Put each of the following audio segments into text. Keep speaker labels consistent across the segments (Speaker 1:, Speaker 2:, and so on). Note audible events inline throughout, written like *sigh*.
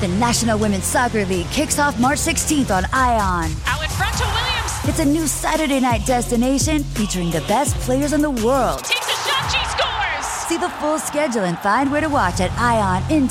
Speaker 1: The National Women's Soccer League kicks off March 16th on ION.
Speaker 2: Out in front to Williams.
Speaker 1: It's a new Saturday night destination featuring the best players in the world.
Speaker 2: Takes a shot, she scores.
Speaker 1: See the full schedule and find where to watch at IONNWSL.com.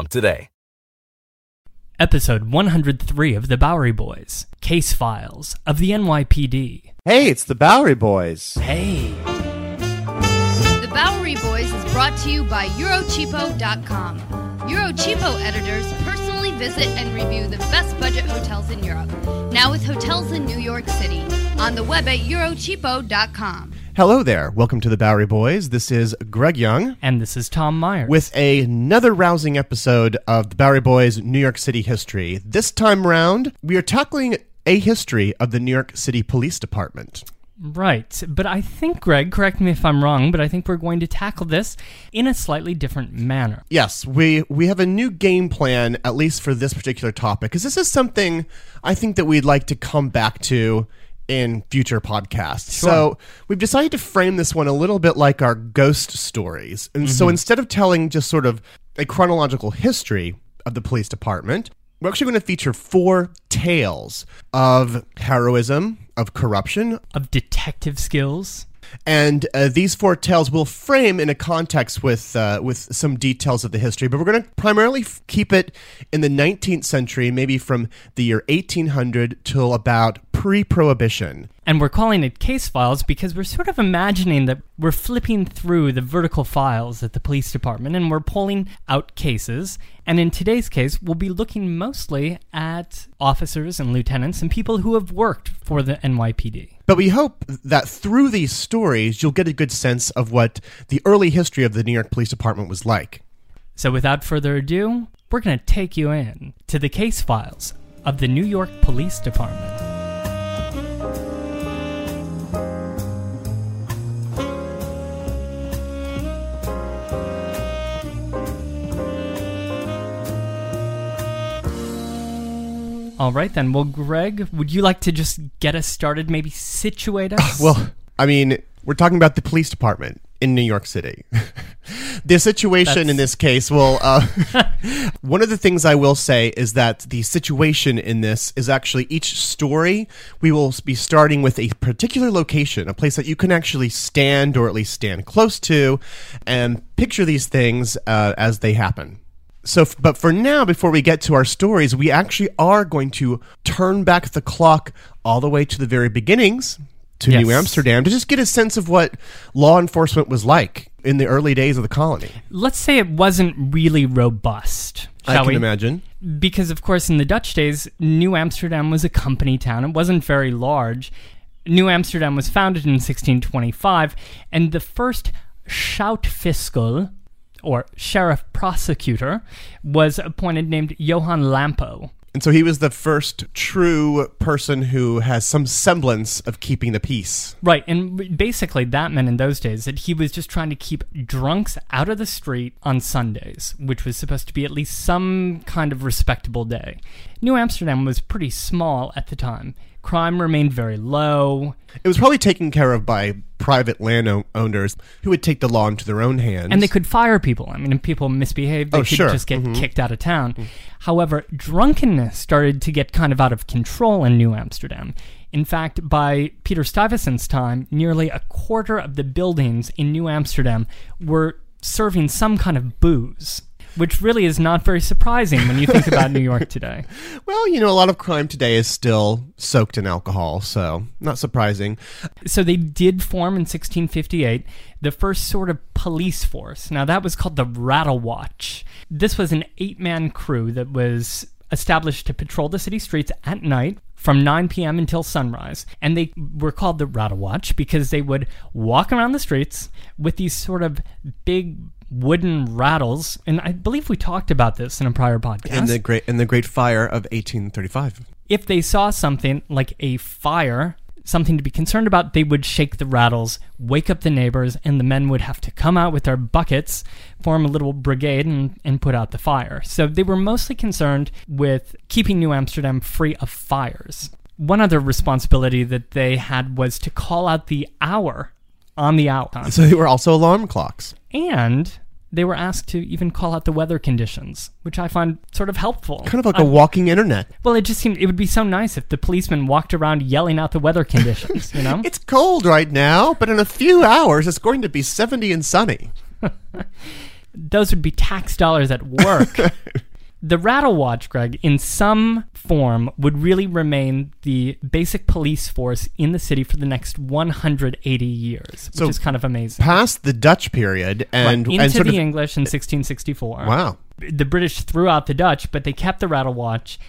Speaker 3: today.
Speaker 4: Episode 103 of The Bowery Boys Case Files of the NYPD.
Speaker 5: Hey, it's the Bowery Boys.
Speaker 4: Hey.
Speaker 6: The Bowery Boys is brought to you by Eurocheapo.com. Eurocheapo editors personally visit and review the best budget hotels in Europe, now with hotels in New York City, on the web at Eurocheapo.com.
Speaker 5: Hello there. Welcome to the Bowery Boys. This is Greg Young
Speaker 4: And this is Tom Myers.
Speaker 5: with another rousing episode of the Bowery Boys New York City history. This time round, we are tackling a history of the New York City Police Department.
Speaker 4: Right. But I think, Greg, correct me if I'm wrong, but I think we're going to tackle this in a slightly different manner.
Speaker 5: Yes, we we have a new game plan at least for this particular topic because this is something I think that we'd like to come back to in future podcasts. So, we've decided to frame this one a little bit like our ghost stories. And so instead of telling just sort of a chronological history of the police department, we're actually going to feature four tales of heroism, of corruption,
Speaker 4: Of detective skills.
Speaker 5: and uh, these four tales will frame in a context with uh, with some details of the history, but we're going to primarily f- keep it in the 19th century, maybe from the year 1800 till about pre-prohibition.
Speaker 4: And we're calling it case files because we're sort of imagining that we're flipping through the vertical files at the police department and we're pulling out cases. And in today's case, we'll be looking mostly at officers and lieutenants and people who have worked for the NYPD.
Speaker 5: But we hope that through these stories, you'll get a good sense of what the early history of the New York Police Department was like.
Speaker 4: So without further ado, we're going to take you in to the case files of the New York Police Department. All right then. Well, Greg, would you like to just get us started? Maybe situate us. *laughs*
Speaker 5: Well, I mean, we're talking about the police department in New York City. *laughs* the situation in this case, well, uh, *laughs* one of the things I will say is that the situation in this is actually each story. We will be starting with a particular location, a place that you can actually stand or at least stand close to, and picture these things uh, as they happen. So, but for now, before we get to our stories, we actually are going to turn back the clock all the way to the very beginnings to New Amsterdam to just get a sense of what law enforcement was like in the early days of the colony.
Speaker 4: Let's say it wasn't really robust.
Speaker 5: I can
Speaker 4: we?
Speaker 5: imagine.
Speaker 4: because of course in the Dutch days, New Amsterdam was a company town. It wasn't very large. New Amsterdam was founded in 1625, and the first Schoutfiscal, or sheriff prosecutor, was appointed named Johan Lampo.
Speaker 5: And so he was the first true person who has some semblance of keeping the peace.
Speaker 4: Right, and basically that meant in those days that he was just trying to keep drunks out of the street on Sundays, which was supposed to be at least some kind of respectable day. New Amsterdam was pretty small at the time. Crime remained very low,
Speaker 5: It was probably taken care of by private landowners who would take the law into their own hands.
Speaker 4: and they could fire people. I mean, if people misbehaved, they
Speaker 5: Oh,
Speaker 4: could
Speaker 5: sure.
Speaker 4: just get mm-hmm. kicked out of town. Mm-hmm. However, drunkenness started to get kind of out of control in New Amsterdam. In fact, by Peter Stuyvesant's time, nearly a quarter of the buildings in New Amsterdam were serving some kind of booze, which really is not very surprising when you think about New York *laughs* today.
Speaker 5: Well, you know, a lot of crime today is still soaked in alcohol, so not surprising.
Speaker 4: So they did form in 1658 the first sort of police force. Now that was called the Rattle Watch. This was an eight-man crew that was established to patrol the city streets at night from 9 p.m. until sunrise. And they were called the Rattle Watch because they would walk around the streets with these sort of big wooden rattles, and I believe we talked about this in a prior podcast.
Speaker 5: In the great in the Great Fire of 1835.
Speaker 4: if they saw something like a fire, something to be concerned about, they would shake the rattles, wake up the neighbors, and the men would have to come out with their buckets, form a little brigade, and, and put out the fire. So they were mostly concerned with keeping New Amsterdam free of fires. One other responsibility that they had was to call out the hour on the hour.
Speaker 5: So they were also alarm clocks.
Speaker 4: And they were asked to even call out the weather conditions, which I find sort of helpful.
Speaker 5: Kind of like a
Speaker 4: I'm-
Speaker 5: walking internet.
Speaker 4: well, it just seemed it would be so nice if the policeman walked around yelling out the weather conditions, you know? *laughs*
Speaker 5: It's cold right now, but in a few hours it's going to be 70 and sunny. *laughs*
Speaker 4: Those would be tax dollars at work. *laughs* the Rattle Watch, Greg, in some form, would really remain the basic police force in the city for the next 180 years, which
Speaker 5: So-
Speaker 4: is kind of amazing.
Speaker 5: Past the Dutch period and,
Speaker 4: Right, into
Speaker 5: and sort
Speaker 4: the
Speaker 5: of
Speaker 4: English in 1664.
Speaker 5: Wow.
Speaker 4: the British threw out the Dutch, but they kept the Rattle Watch.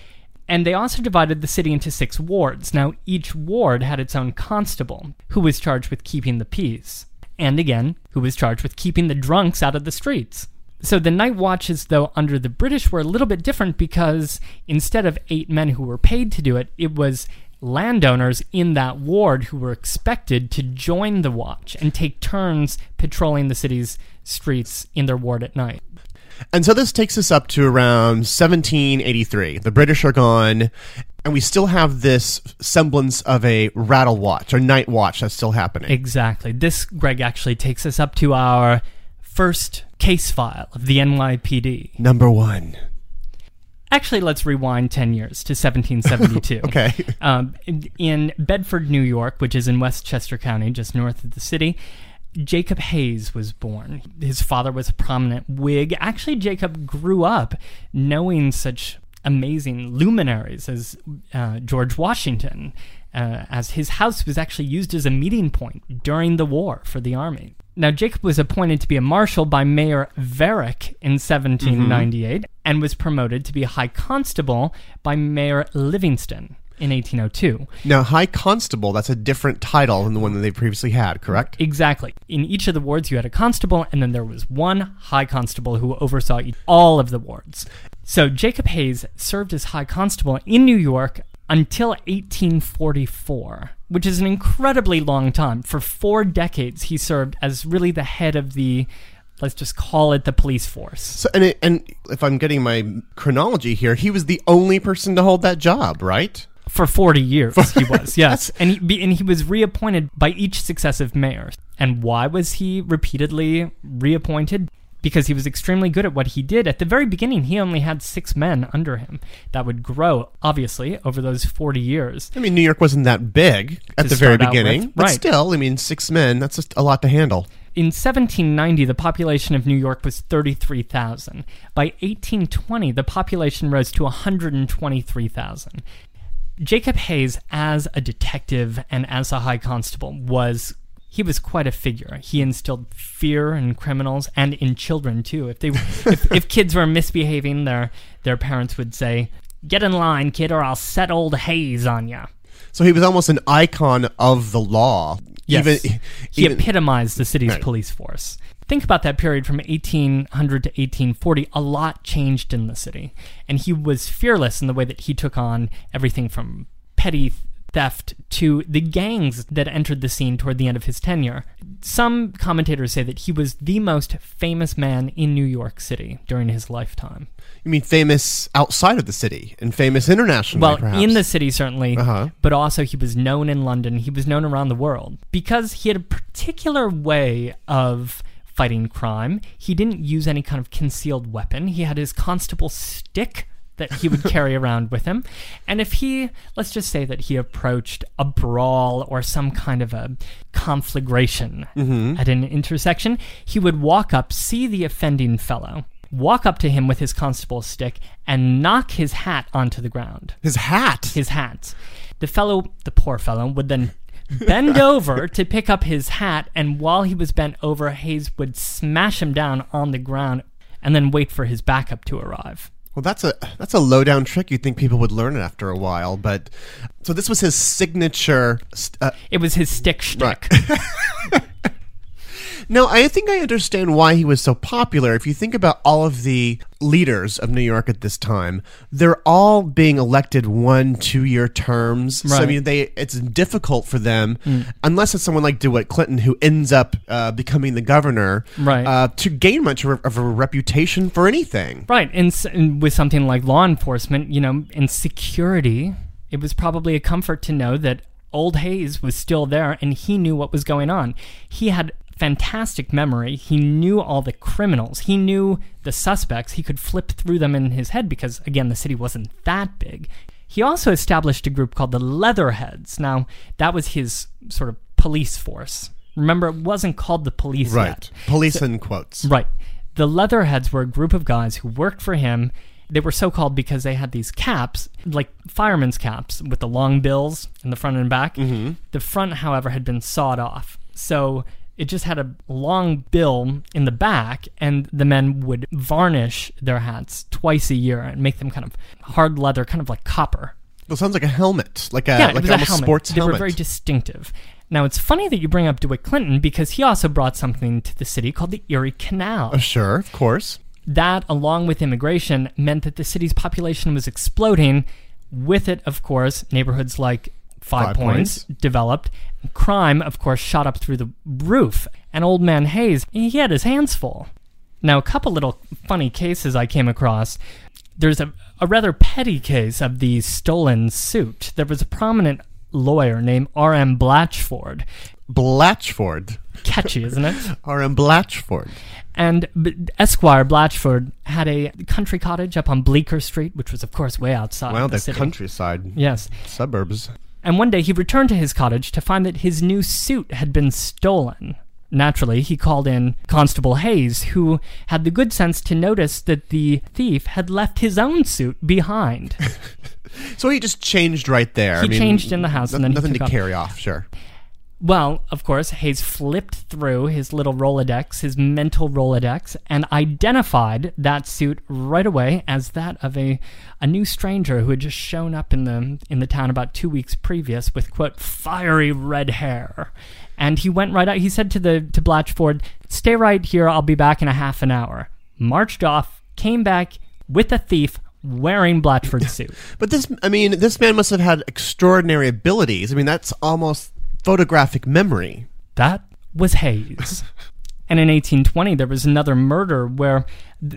Speaker 4: And they also divided the city into six wards. Now, each ward had its own constable, who was charged with keeping the peace. And again, who was charged with keeping the drunks out of the streets. So the night watches, though, under the British were a little bit different because instead of eight men who were paid to do it, it was landowners in that ward who were expected to join the watch and take turns patrolling the city's streets in their ward at night.
Speaker 5: And so this takes us up to around 1783. The British are gone, and we still have this semblance of a rattle watch or night watch that's still happening.
Speaker 4: Exactly. This, Greg, actually takes us up to our first case file of the NYPD.
Speaker 5: Number one.
Speaker 4: Actually, let's rewind 10 years to 1772. *laughs*
Speaker 5: Okay.
Speaker 4: Um, in, in Bedford, New York, which is in Westchester County, just north of the city, Jacob Hays was born. His father was a prominent Whig. Actually, Jacob grew up knowing such amazing luminaries as uh, George Washington, uh, as his house was actually used as a meeting point during the war for the army. Now, Jacob was appointed to be a marshal by Mayor Varick in 1798 and was promoted to be a high constable by Mayor Livingston in 1802.
Speaker 5: Now, High Constable, that's a different title than the one that they previously had, correct?
Speaker 4: Exactly. In each of the wards, you had a constable, and then there was one high constable who oversaw all of the wards. So Jacob Hays served as high constable in New York until 1844, which is an incredibly long time. For four decades, he served as really the head of the, let's just call it the police force.
Speaker 5: So, and, it, and if I'm getting my chronology here, he was the only person to hold that job, right?
Speaker 4: For 40 years, he was, *laughs* yes. And he, and he was reappointed by each successive mayor. And why was he repeatedly reappointed? Because he was extremely good at what he did. At the very beginning, he only had six men under him. That would grow, obviously, over those 40 years.
Speaker 5: I mean, New York wasn't that big at the very beginning,
Speaker 4: with,
Speaker 5: but
Speaker 4: right.
Speaker 5: still, I mean, six men, that's just a lot to handle.
Speaker 4: In 1790, the population of New York was 33,000. By 1820, the population rose to 123,000. Jacob Hays, as a detective and as a high constable, was he was quite a figure. He instilled fear in criminals and in children too. If they if, if *laughs* kids were misbehaving, their their parents would say, "Get in line, kid, or I'll set old Hays on you."
Speaker 5: So he was almost an icon of the law.
Speaker 4: Yes.
Speaker 5: Even,
Speaker 4: he *laughs*
Speaker 5: even
Speaker 4: epitomized the city's
Speaker 5: Right.
Speaker 4: police force. Think about that period from 1800 to 1840. A lot changed in the city. And he was fearless in the way that he took on everything from petty theft to the gangs that entered the scene toward the end of his tenure. Some commentators say that he was the most famous man in New York City during his lifetime.
Speaker 5: you mean famous outside of the city and famous internationally,
Speaker 4: Well,
Speaker 5: perhaps.
Speaker 4: in the city certainly,
Speaker 5: Uh-huh.
Speaker 4: but also he was known in London. He was known around the world because he had a particular way of fighting crime. He didn't use any kind of concealed weapon. He had his constable stick that he would carry around with him. And if he, let's just say that he approached a brawl or some kind of a conflagration mm-hmm. at an intersection, he would walk up, see the offending fellow, walk up to him with his constable's stick, and knock his hat onto the ground
Speaker 5: His hat.
Speaker 4: his hat. The fellow, the poor fellow, would then bend *laughs* over to pick up his hat, and while he was bent over, Hays would smash him down on the ground and then wait for his backup to arrive.
Speaker 5: Well, that's a that's a low down trick. You'd think people would learn it after a while, but so this was his signature. st- Uh,
Speaker 4: It was his stick shtick. *laughs*
Speaker 5: No, I think I understand why he was so popular. If you think about all of the leaders of New York at this time, they're all being elected one, two year terms. So I mean, they it's difficult for them, unless it's someone like DeWitt Clinton who ends up uh, becoming the governor,
Speaker 4: Right.
Speaker 5: Uh, to gain much of a, of a reputation for anything.
Speaker 4: Right, and, s- and with something like law enforcement, you know, and security, it was probably a comfort to know that old Hays was still there and he knew what was going on. He had fantastic memory. He knew all the criminals. He knew the suspects. He could flip through them in his head because again, the city wasn't that big. He also established a group called the Leatherheads. Now, that was his sort of police force. Remember, it wasn't called the police yet.
Speaker 5: Police in quotes.
Speaker 4: Right. The Leatherheads were a group of guys who worked for him. They were so called because they had these caps, like firemen's caps, with the long bills in the front and back. Mm-hmm. The front, however, had been sawed off. So it just had a long bill in the back, and the men would varnish their hats twice a year and make them kind of hard leather, kind of like copper
Speaker 5: Well, sounds like a helmet, like a
Speaker 4: yeah, it was a helmet.
Speaker 5: sports
Speaker 4: they
Speaker 5: helmet.
Speaker 4: were very distinctive. Now it's funny that you bring up DeWitt Clinton because he also brought something to the city called the Erie Canal.
Speaker 5: Uh, sure, of course.
Speaker 4: that, along with immigration, meant that the city's population was exploding. With it, of course, neighborhoods like Five,
Speaker 5: Five
Speaker 4: Points,
Speaker 5: Points.
Speaker 4: developed. Crime, of course, shot up through the roof. And old man Hayes, he had his hands full. Now, a couple little funny cases I came across. There's a, a rather petty case of the stolen suit. There was a prominent lawyer named R.M. Blatchford.
Speaker 5: Blatchford.
Speaker 4: Catchy, isn't it? *laughs*
Speaker 5: R.M. Blatchford.
Speaker 4: And Esquire Blatchford had a country cottage up on Bleecker Street, which was, of course, way outside of the
Speaker 5: the countryside
Speaker 4: Yes.
Speaker 5: suburbs.
Speaker 4: And one day he returned to his cottage to find that his new suit had been stolen. Naturally, he called in Constable Hays, who had the good sense to notice that the thief had left his own suit behind. *laughs*
Speaker 5: So he just changed right there.
Speaker 4: He
Speaker 5: I mean,
Speaker 4: changed in the house and then he
Speaker 5: nothing
Speaker 4: took
Speaker 5: to
Speaker 4: off.
Speaker 5: carry off. Sure.
Speaker 4: Well, of course, Hays flipped through his little Rolodex, his mental Rolodex, and identified that suit right away as that of a, a new stranger who had just shown up in the in the town about two weeks previous with quote fiery red hair. And he went right out. He said to the to Blatchford, "Stay right here. I'll be back in a half an hour." Marched off, came back with a thief wearing Blatchford's *laughs* suit.
Speaker 5: But this, I mean, this man must have had extraordinary abilities. I mean, that's almost photographic memory.
Speaker 4: That was Hays. *laughs* and in 1820, there was another murder where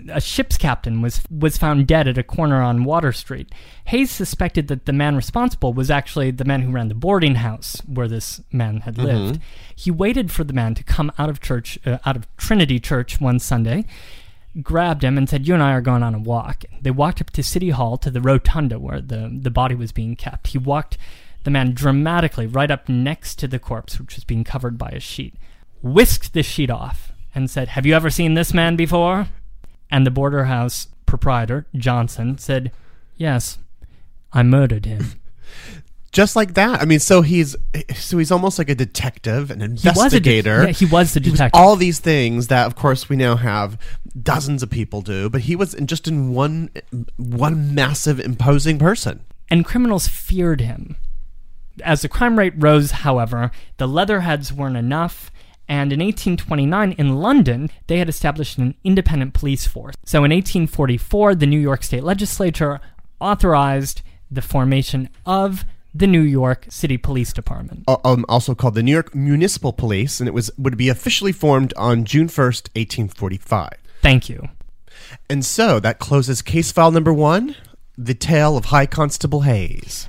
Speaker 4: a ship's captain was was found dead at a corner on Water Street. Hays suspected that the man responsible was actually the man who ran the boarding house where this man had lived. He waited for the man to come out of church, uh, out of Trinity Church one Sunday, grabbed him and said, "You and I are going on a walk." They walked up to City Hall to the rotunda where the the body was being kept. He walked the man dramatically right up next to the corpse, which was being covered by a sheet, whisked the sheet off, and said, "Have you ever seen this man before?" And the border house proprietor Johnson said, "Yes, I murdered him." *laughs*
Speaker 5: Just like that. I mean, so he's so he's almost like a detective, an
Speaker 4: He was de-
Speaker 5: investigator.
Speaker 4: yeah, he was the
Speaker 5: He
Speaker 4: detective.
Speaker 5: all these things that, of course, we now have dozens of people do. But he was in, just in one one massive, imposing person.
Speaker 4: and criminals feared him. As the crime rate rose, however, the Leatherheads weren't enough, and in 1829 in London, they had established an independent police force. So in 1844, the New York State Legislature authorized the formation of the New York City Police Department.
Speaker 5: uh, um, also called the New York Municipal Police, and it was would be officially formed on June first, eighteen forty five.
Speaker 4: Thank you.
Speaker 5: And so that closes case file number one, the tale of High Constable Hays.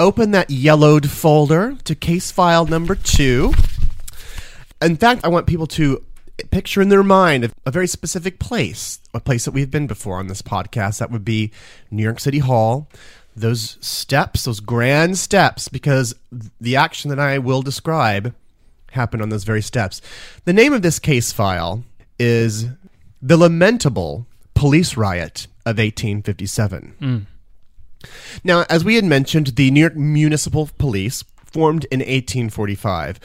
Speaker 5: open that yellowed folder to case file number two. In fact, I want people to picture in their mind a very specific place, a place that we've been before on this podcast. That would be New York City Hall. Those steps, those grand steps, because the action that I will describe happened on those very steps. The name of this case file is The Lamentable Police Riot of 1857. Hmm. Now, as we had mentioned, the New York Municipal Police formed in 1845.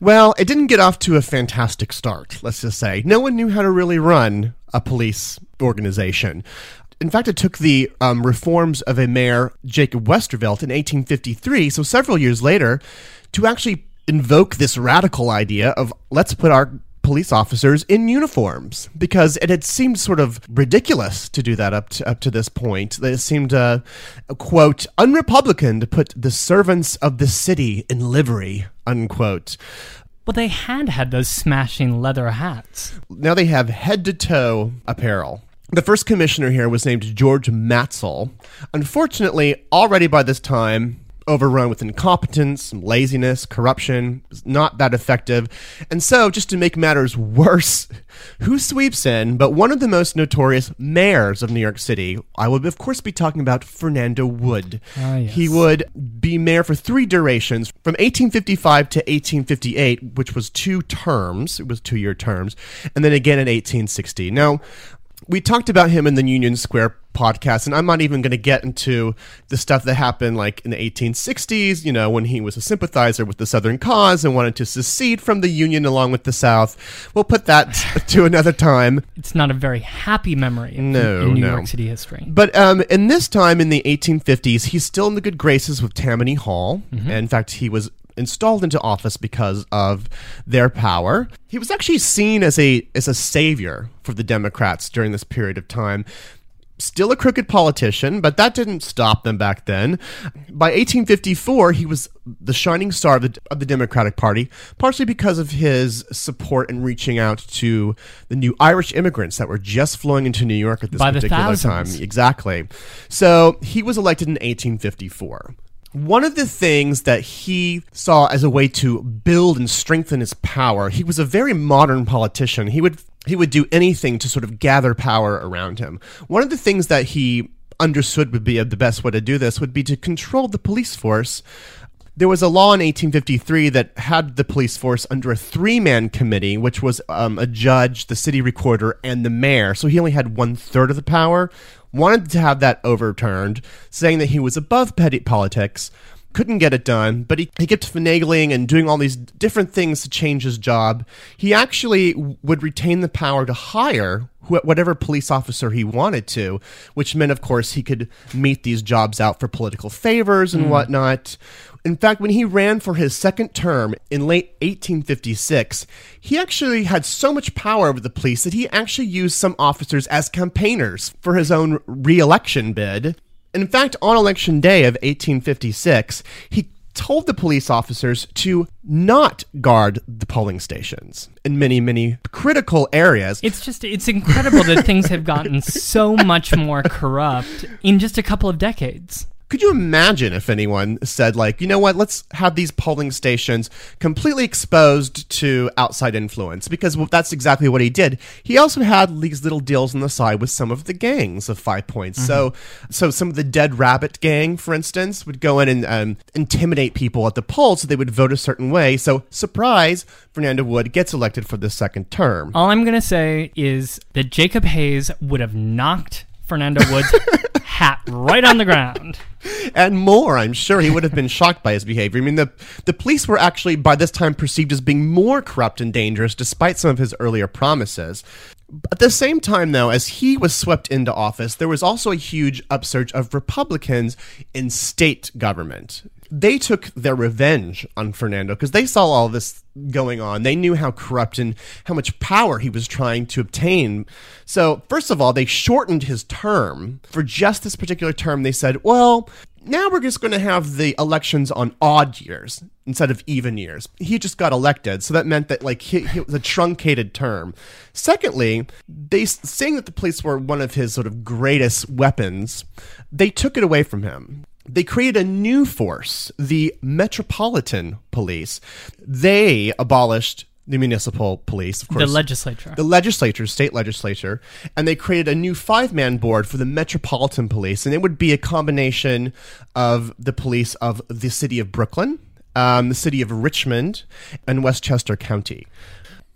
Speaker 5: Well, it didn't get off to a fantastic start, let's just say. No one knew how to really run a police organization. In fact, it took the um, reforms of a mayor, Jacob Westervelt, in 1853, so several years later, to actually invoke this radical idea of let's put our police officers in uniforms because it had seemed sort of ridiculous to do that up to, up to this point. It seemed, uh, quote, unrepublican to put the servants of the city in livery, unquote.
Speaker 4: Well, they had had those smashing leather hats.
Speaker 5: Now they have head to toe apparel. The first commissioner here was named George Matsell. Unfortunately, already by this time, overrun with incompetence, laziness, corruption, not that effective. And so, just to make matters *laughs* worse, who sweeps in but one of the most notorious mayors of New York City? I would, of course, be talking about Fernando Wood.
Speaker 4: Ah, yes.
Speaker 5: He would be mayor for three durations from 1855 to 1858, which was two terms. It was two year terms. And then again in 1860. Now, we talked about him in the Union Square podcast, and I'm not even going to get into the stuff that happened like in the 1860s, you know, when he was a sympathizer with the Southern cause and wanted to secede from the Union along with the South. We'll put that *laughs* to another time.
Speaker 4: It's not a very happy memory in,
Speaker 5: No,
Speaker 4: in New
Speaker 5: no.
Speaker 4: York City history.
Speaker 5: But um, in this time in the 1850s, he's still in the good graces with Tammany Hall. And in fact, he was installed into office because of their power. He was actually seen as a as a savior for the Democrats during this period of time. Still a crooked politician, but that didn't stop them back then. By 1854, he was the shining star of the, of the Democratic Party, partially because of his support in reaching out to the new Irish immigrants that were just flowing into New York at this
Speaker 4: By
Speaker 5: particular time. Exactly. So he was elected in 1854. One of the things that he saw as a way to build and strengthen his power, he was a very modern politician. He would he would do anything to sort of gather power around him. One of the things that he understood would be the best way to do this would be to control the police force there was a law in 1853 that had the police force under a three man committee, which was um, a judge, the city recorder, and the mayor. So he only had one third of the power. Wanted to have that overturned, saying that he was above petty politics. Couldn't get it done, but he, he kept finagling and doing all these different things to change his job. He actually would retain the power to hire wh- whatever police officer he wanted to, which meant, of course, he could meet these jobs out for political favors and hmm. whatnot. In fact, when he ran for his second term in late 1856, he actually had so much power over the police that he actually used some officers as campaigners for his own re-election bid. In fact, on election day of 1856, he told the police officers to not guard the polling stations in many, many critical areas.
Speaker 4: It's just it's incredible that things have gotten so much more corrupt in just a couple of decades.
Speaker 5: Could you imagine if anyone said, like, you know what, let's have these polling stations completely exposed to outside influence? Because that's exactly what he did. He also had these little deals on the side with some of the gangs of Five Points. So, so some of the Dead Rabbit gang, for instance, would go in and um, intimidate people at the polls so they would vote a certain way. So, surprise, Fernando Wood gets elected for the second term.
Speaker 4: All I'm gonna say is that Jacob Hays would have knocked Fernando Wood's *laughs* hat right on the ground. *laughs*
Speaker 5: and more. I'm sure he would have been shocked by his behavior. I mean, the the police were actually by this time perceived as being more corrupt and dangerous, despite some of his earlier promises. At the same time, though, as he was swept into office, there was also a huge upsurge of Republicans in state government. They took their revenge on Fernando because they saw all this going on. They knew how corrupt and how much power he was trying to obtain. So, first of all, they shortened his term. For just this particular term, they said, well, now we're just going to have the elections on odd years instead of even years. He just got elected, so that meant that like he, he was a truncated term. Secondly, they saying that the police were one of his sort of greatest weapons, they took it away from him. They created a new force, the Metropolitan Police. They abolished the municipal police, of course.
Speaker 4: The legislature.
Speaker 5: The legislature, state legislature, and they created a new five man board for the Metropolitan Police, and it would be a combination of the police of the city of Brooklyn, um, the city of Richmond, and Westchester County.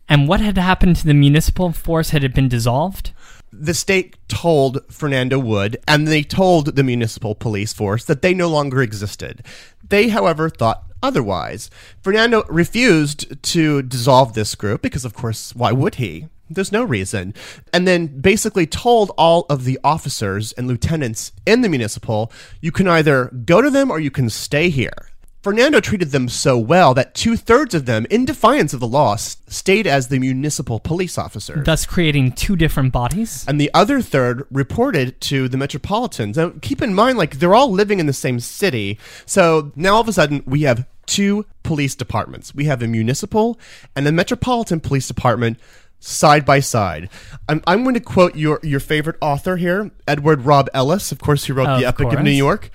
Speaker 4: and what had happened to the municipal force? Had it been dissolved?
Speaker 5: The state told Fernando Wood and they told the municipal police force that they no longer existed. They, however, thought otherwise. Fernando refused to dissolve this group because, of course, why would he? There's no reason. And then basically told all of the officers and lieutenants in the municipal, you can either go to them or you can stay here. Fernando treated them so well that two thirds of them, in defiance of the law, stayed as the municipal police officer.
Speaker 4: Thus creating two different bodies?
Speaker 5: and the other third reported to the metropolitans. Now, keep in mind, like, they're all living in the same city. So now all of a sudden, we have two police departments. We have a municipal and a metropolitan police department side by side. I'm, I'm going to quote your, your favorite author here, Edward Robb Ellis. Of course, he wrote
Speaker 4: Of
Speaker 5: The Epic of. New York.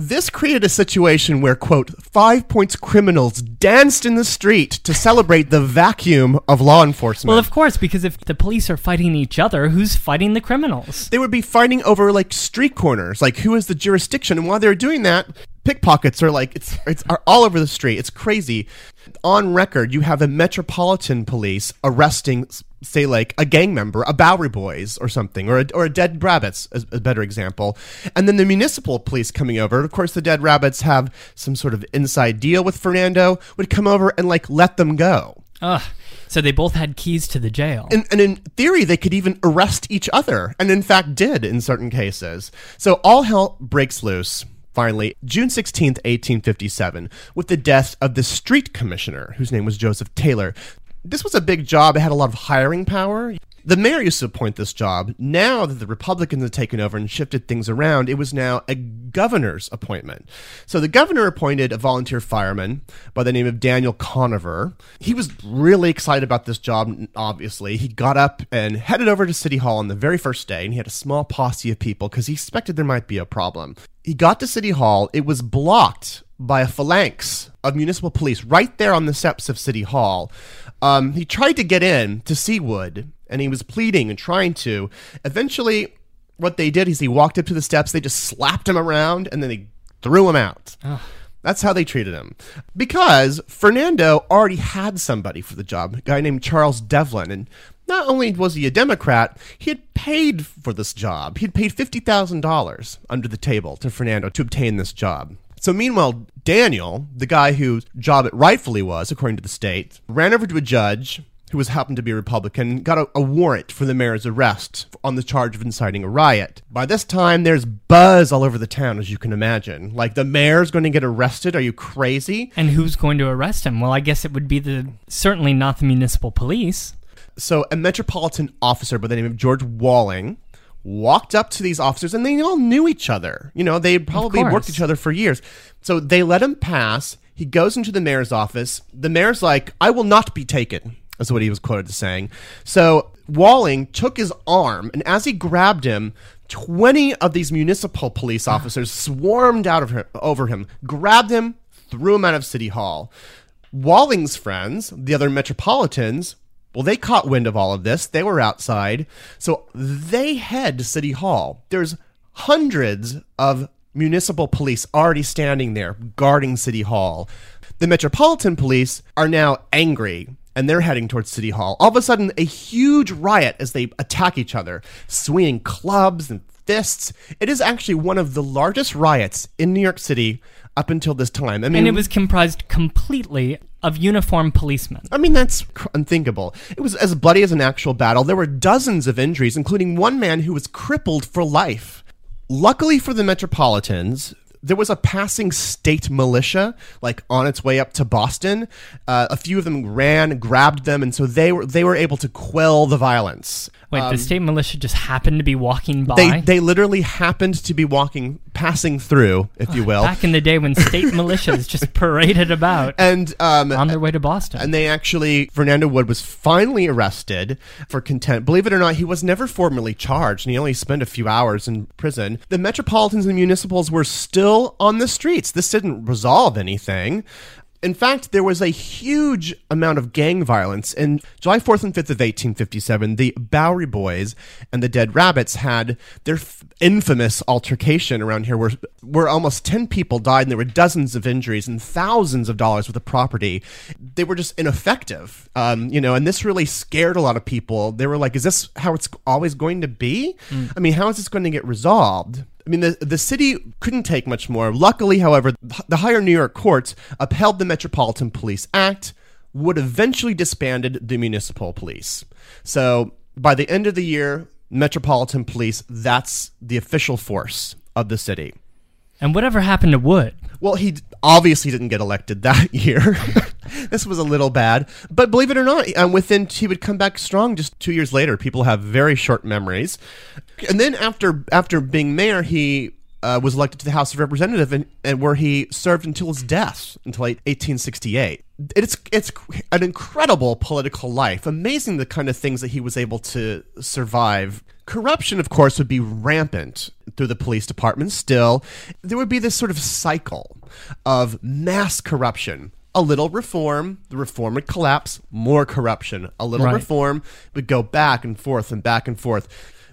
Speaker 5: This created a situation where, quote, five points criminals danced in the street to celebrate the vacuum of law enforcement.
Speaker 4: Well, of course, because if the police are fighting each other, who's fighting the criminals?
Speaker 5: they would be fighting over like street corners, like who is the jurisdiction. And while they're doing that, pickpockets are like it's it's are all over the street. It's crazy. On record, you have a metropolitan police arresting, say, like a gang member, a Bowery Boys or something, or a, or a Dead Rabbits, as a better example, and then the municipal police coming over. Of course, the Dead Rabbits have some sort of inside deal with Fernando. Would come over and like let them go.
Speaker 4: Ugh. So they both had keys to the jail.
Speaker 5: And, and in theory, they could even arrest each other, and in fact did in certain cases. So all hell breaks loose. Finally, June 16th, 1857, with the death of the street commissioner, whose name was Joseph Taylor. This was a big job. It had a lot of hiring power. The mayor used to appoint this job. Now that the Republicans had taken over and shifted things around, it was now a governor's appointment. So the governor appointed a volunteer fireman by the name of Daniel Conover. He was really excited about this job, obviously. He got up and headed over to City Hall on the very first day, and he had a small posse of people because he expected there might be a problem. He got to City Hall. It was blocked by a phalanx of municipal police right there on the steps of City Hall. Um, he tried to get in to see Wood, and he was pleading and trying to. Eventually, what they did is he walked up to the steps, they just slapped him around, and then they threw him out. That's how they treated him. Because Fernando already had somebody for the job, a guy named Charles Devlin. And not only was he a Democrat, he had paid for this job. He had paid $50,000 under the table to Fernando to obtain this job. So meanwhile, Daniel, the guy whose job it rightfully was, according to the state, ran over to a judge who was happened to be a Republican, got a, a warrant for the mayor's arrest on the charge of inciting a riot. By this time, there's buzz all over the town, as you can imagine. Like the mayor's going to get arrested? Are you crazy?
Speaker 4: and who's going to arrest him? Well, I guess it would be the certainly not the municipal police.
Speaker 5: So a metropolitan officer by the name of George Walling walked up to these officers and they all knew each other. You know, they probably worked each other for years. So they let him pass. He goes into the mayor's office. The mayor's like, I will not be taken, is what he was quoted as saying. So Walling took his arm, and as he grabbed him, 20 of these municipal police ah. officers swarmed out of her, over him, grabbed him, threw him out of City Hall. Walling's friends, the other metropolitans, well, they caught wind of all of this. They were outside. So they head to City Hall. There's hundreds of municipal police already standing there guarding City Hall. The Metropolitan Police are now angry and they're heading towards City Hall. All of a sudden, a huge riot as they attack each other, swinging clubs and fists. It is actually one of the largest riots in New York City up until this time. I mean,
Speaker 4: And it was comprised completely of uniformed policemen.
Speaker 5: I mean, that's unthinkable. It was as bloody as an actual battle. There were dozens of injuries, including one man who was crippled for life. Luckily for the Metropolitans, there was a passing state militia like on its way up to Boston. Uh, a few of them ran, grabbed them, and so they were they were able to quell the violence.
Speaker 4: Wait, the state militia just happened to be walking by.
Speaker 5: Um, They they literally happened to be walking, passing through, if you will,
Speaker 4: Back in the day when state militias just *laughs* paraded about
Speaker 5: and um,
Speaker 4: on their way to Boston.
Speaker 5: And they actually, Fernando Wood was finally arrested for contempt. Believe it or not, he was never formally charged, and he only spent a few hours in prison. The metropolitans and municipals were still on the streets. This didn't resolve anything. In fact, there was a huge amount of gang violence. In July 4th and 5th of 1857, the Bowery Boys and the Dead Rabbits had their f- infamous altercation around here where, where almost 10 people died and there were dozens of injuries and thousands of dollars worth of property. They were just ineffective, um, you know, and this really scared a lot of people. They were like, is this how it's always going to be? I mean, how is this going to get resolved? I mean, the, the city couldn't take much more. Luckily, however, the higher New York courts upheld the Metropolitan Police Act, would eventually disbanded the municipal police. So by the end of the year, Metropolitan Police, that's the official force of the city.
Speaker 4: and whatever happened to Wood?
Speaker 5: Well, he obviously didn't get elected that *laughs* year. *laughs* this was a little bad, but believe it or not, um, within he would come back strong. Just two years later, people have very short memories. And then after after being mayor, he uh, was elected to the House of Representatives, and, and where he served until his death, until 1868. It's it's an incredible political life. Amazing the kind of things that he was able to survive. Corruption, of course, would be rampant through the police department. Still, there would be this sort of cycle of mass corruption. A little reform, the reform would collapse. More corruption. A little
Speaker 4: Right.
Speaker 5: reform would go back and forth and back and forth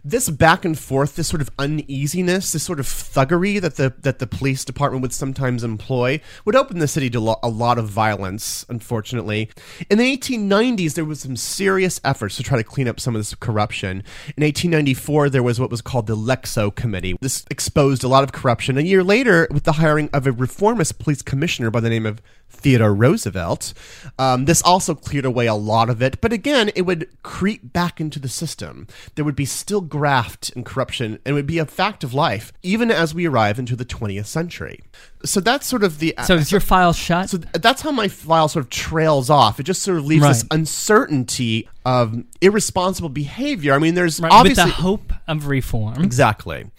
Speaker 5: this back and forth, this sort of uneasiness, this sort of thuggery that the that the police department would sometimes employ, would open the city to lo- a lot of violence. Unfortunately, in the 1890s, there was some serious efforts to try to clean up some of this corruption. In 1894, there was what was called the Lexow Committee. This exposed a lot of corruption. A year later, with the hiring of a reformist police commissioner by the name of Theodore Roosevelt. Um, this also cleared away a lot of it, but again, it would creep back into the system. There would be still graft and corruption, and it would be a fact of life, even as we arrive into the 20th century. So that's sort of the.
Speaker 4: So is your file shut?
Speaker 5: So that's how my file sort of trails off. It just sort of leaves this uncertainty of irresponsible behavior. I mean, there's
Speaker 4: Right, with
Speaker 5: obviously
Speaker 4: the hope of reform.
Speaker 5: Exactly.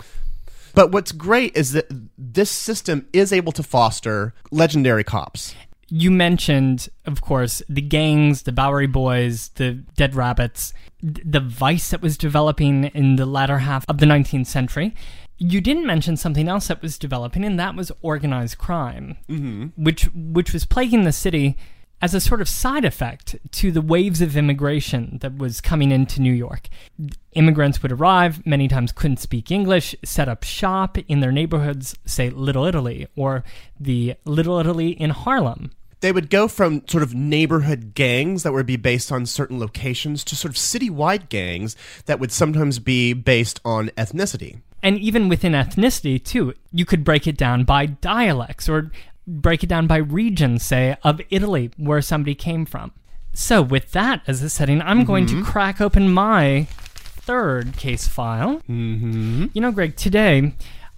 Speaker 5: But what's great is that this system is able to foster legendary cops.
Speaker 4: You mentioned, of course, the gangs, the Bowery Boys, the Dead Rabbits, the vice that was developing in the latter half of the 19th century. You didn't mention something else that was developing, and that was organized crime, mm-hmm. which which was plaguing the city as a sort of side effect to the waves of immigration that was coming into New York. Immigrants would arrive, many times couldn't speak English, set up shop in their neighborhoods, say Little Italy, or the Little Italy in Harlem.
Speaker 5: They would go from sort of neighborhood gangs that would be based on certain locations to sort of citywide gangs that would sometimes be based on ethnicity.
Speaker 4: And even within ethnicity, too, you could break it down by dialects or break it down by region, say, of Italy, where somebody came from. So, with that as a setting, I'm going to crack open my third case file. Mm-hmm. You know, Greg, today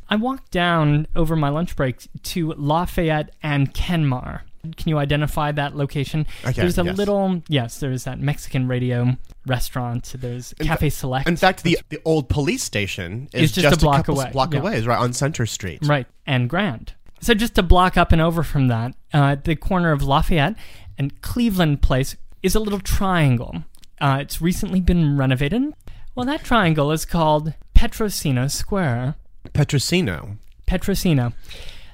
Speaker 4: I walked down over my lunch break to Lafayette and Kenmare. Can you identify that location?
Speaker 5: Can,
Speaker 4: there's a
Speaker 5: yes.
Speaker 4: little, yes, there's that Mexican radio restaurant. There's Cafe Select.
Speaker 5: In fact, the the old police station is
Speaker 4: It's just a block
Speaker 5: couple
Speaker 4: away,
Speaker 5: block
Speaker 4: yeah.
Speaker 5: away, is right on Center Street.
Speaker 4: Right, and Grand. So just to block up and over from that, uh, the corner of Lafayette and Cleveland Place is a little triangle. Uh, it's recently been renovated. Well, that triangle is called Petrosino Square.
Speaker 5: Petrosino.
Speaker 4: Petrosino.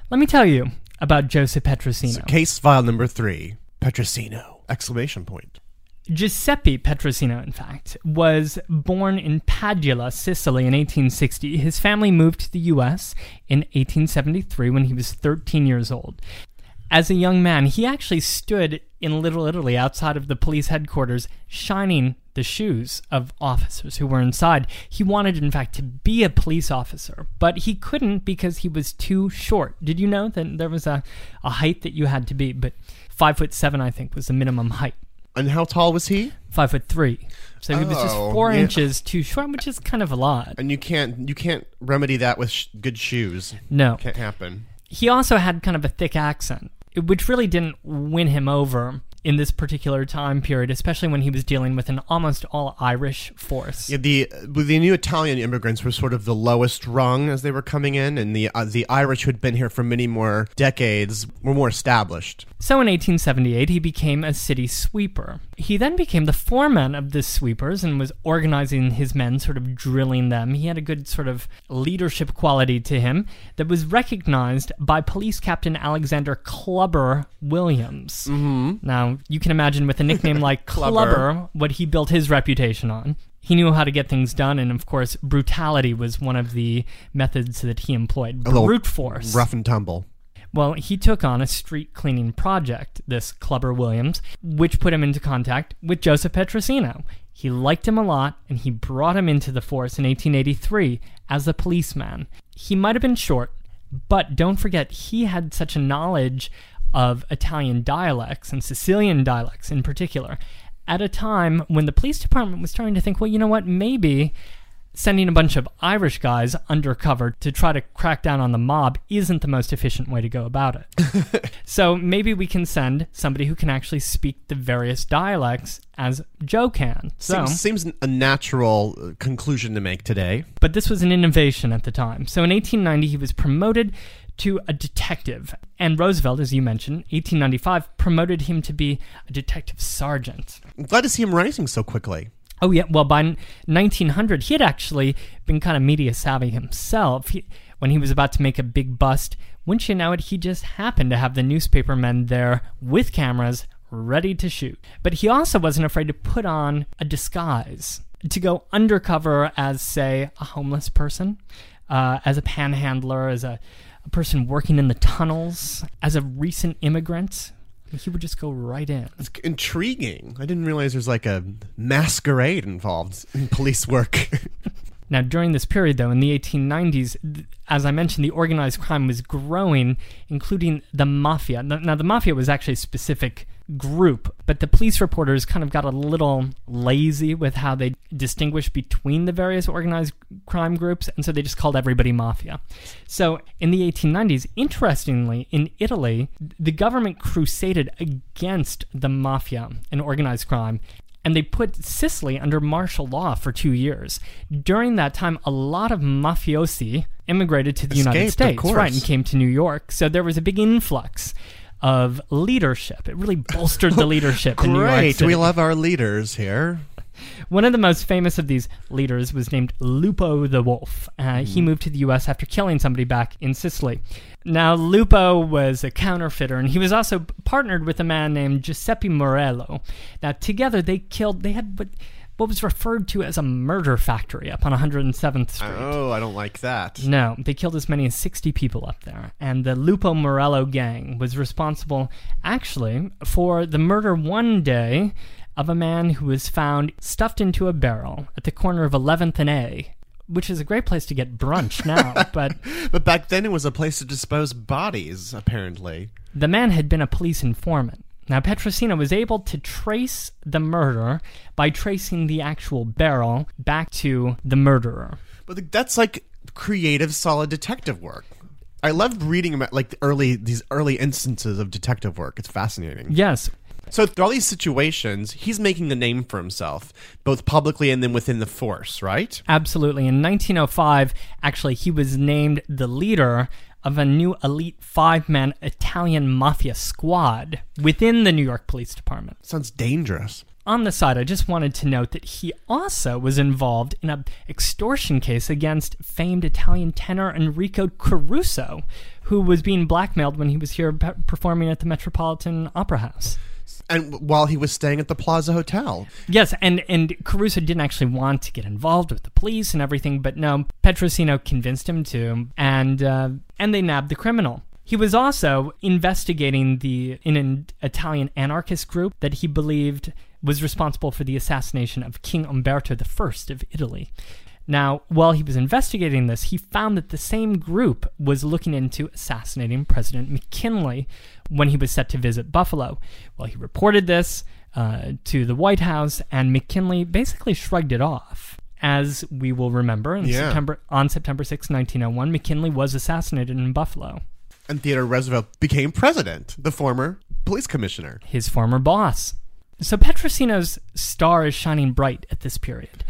Speaker 4: Let me tell you about Joseph Petrosino.
Speaker 5: Case file number three. Petrosino! Exclamation point.
Speaker 4: Giuseppe Petrosino, in fact, was born in Padula, Sicily in 1860. His family moved to the U.S. in 1873 when he was 13 years old. As a young man, he actually stood in Little Italy outside of the police headquarters, shining the shoes of officers who were inside. He wanted, in fact, to be a police officer, but he couldn't because he was too short. Did you know that there was a, a height that you had to be? But five foot seven, I think, was the minimum height
Speaker 5: And how tall was he?
Speaker 4: five foot three. So he was just
Speaker 5: Oh,
Speaker 4: four
Speaker 5: yeah.
Speaker 4: inches too short, which is kind of a lot.
Speaker 5: And you can't you can't remedy that with sh- good shoes.
Speaker 4: No.
Speaker 5: Can't happen.
Speaker 4: He also had kind of a thick accent, which really didn't win him over in this particular time period, especially when he was dealing with an almost all Irish force.
Speaker 5: Yeah, the the new Italian immigrants were sort of the lowest rung as they were coming in, and the uh, the Irish who had been here for many more decades were more established.
Speaker 4: So in 1878, he became a city sweeper. He then became the foreman of the sweepers and was organizing his men, sort of drilling them. He had a good sort of leadership quality to him that was recognized by police captain Alexander Clubber Williams. Mm-hmm. Now, you can imagine with a nickname like *laughs*
Speaker 5: Clubber.
Speaker 4: Clubber what he built his reputation on. He knew how to get things done, and of course, brutality was one of the methods that he employed.
Speaker 5: A little
Speaker 4: Brute force.
Speaker 5: rough and tumble.
Speaker 4: Well, he took on a street cleaning project, this Clubber Williams, which put him into contact with Joseph Petrosino. He liked him a lot, and he brought him into the force in 1883 as a policeman. He might have been short, but don't forget, he had such a knowledge of Italian dialects and Sicilian dialects in particular at a time when the police department was starting to think, well, you know what, maybe sending a bunch of Irish guys undercover to try to crack down on the mob isn't the most efficient way to go about it. *laughs* so maybe we can send somebody who can actually speak the various dialects as Joe can. So,
Speaker 5: Seems, seems a natural uh, conclusion to make today.
Speaker 4: but this was an innovation at the time. So in 1890, he was promoted to a detective, and Roosevelt, as you mentioned, 1895 promoted him to be a detective sergeant.
Speaker 5: I'm glad to see him rising so quickly.
Speaker 4: Oh yeah, well by 1900 he had actually been kind of media savvy himself. He, when he was about to make a big bust, wouldn't you know it, he just happened to have the newspapermen there with cameras ready to shoot. But he also wasn't afraid to put on a disguise to go undercover as, say, a homeless person, uh, as a panhandler, as a, a person working in the tunnels, as a recent immigrant. He would just go right in.
Speaker 5: It's intriguing. I didn't realize there's like a masquerade involved in police work. *laughs*
Speaker 4: Now, during this period, though, in the 1890s, th- as I mentioned, the organized crime was growing, including the mafia. Now, the mafia was actually a specific group, but the police reporters kind of got a little lazy with how they distinguished between the various organized crime groups, and so they just called everybody mafia. So, in the 1890s, interestingly, in Italy, the government crusaded against the mafia and organized crime and they put Sicily under martial law for two years. During that time, a lot of mafiosi immigrated to the United
Speaker 5: Escaped, of
Speaker 4: States, right, and came to New York. So there was a big influx of leadership. It really bolstered the *laughs* leadership in New York
Speaker 5: Great.
Speaker 4: City.
Speaker 5: We love our leaders here.
Speaker 4: One of the most famous of these leaders was named Lupo the Wolf. Uh, He moved to the U.S. after killing somebody back in Sicily. Now, Lupo was a counterfeiter, and he was also partnered with a man named Giuseppe Morello. Now, together they killed, they had what, what was referred to as a murder factory up on 107th Street.
Speaker 5: Oh, I don't like that.
Speaker 4: No, they killed as many as 60 people up there. And the Lupo Morello gang was responsible, actually, for the murder one day of a man who was found stuffed into a barrel at the corner of 11th and A, which is a great place to get brunch now. *laughs* but
Speaker 5: But back then it was a place to dispose bodies, apparently.
Speaker 4: the man had been a police informant. Now, Petrosino was able to trace the murder by tracing the actual barrel back to the murderer.
Speaker 5: But that's like creative, solid detective work. I love reading about like the early these early instances of detective work. It's fascinating.
Speaker 4: Yes,
Speaker 5: So through all these situations, he's making a name for himself, both publicly and then within the force, right?
Speaker 4: Absolutely. In 1905, actually, he was named the leader of a new elite five man Italian mafia squad within the New York Police Department.
Speaker 5: Sounds dangerous.
Speaker 4: On the side, I just wanted to note that he also was involved in an extortion case against famed Italian tenor Enrico Caruso, who was being blackmailed when he was here pe- performing at the Metropolitan Opera House.
Speaker 5: And while he was staying at the Plaza Hotel,
Speaker 4: Yes, and and Caruso didn't actually want to get involved with the police and everything, but no, Petrosino convinced him to, and uh, and they nabbed the criminal. He was also investigating the in an Italian anarchist group that he believed was responsible for the assassination of King Umberto I of Italy. Now, while he was investigating this, he found that the same group was looking into assassinating President McKinley when he was set to visit Buffalo. Well, he reported this uh, to the White House, and McKinley basically shrugged it off. As we will remember, in
Speaker 5: Yeah.
Speaker 4: September, on September 6, 1901, McKinley was assassinated in Buffalo.
Speaker 5: And Theodore Roosevelt became president, the former police commissioner.
Speaker 4: his former boss. So Petrosino's star is shining bright at this period.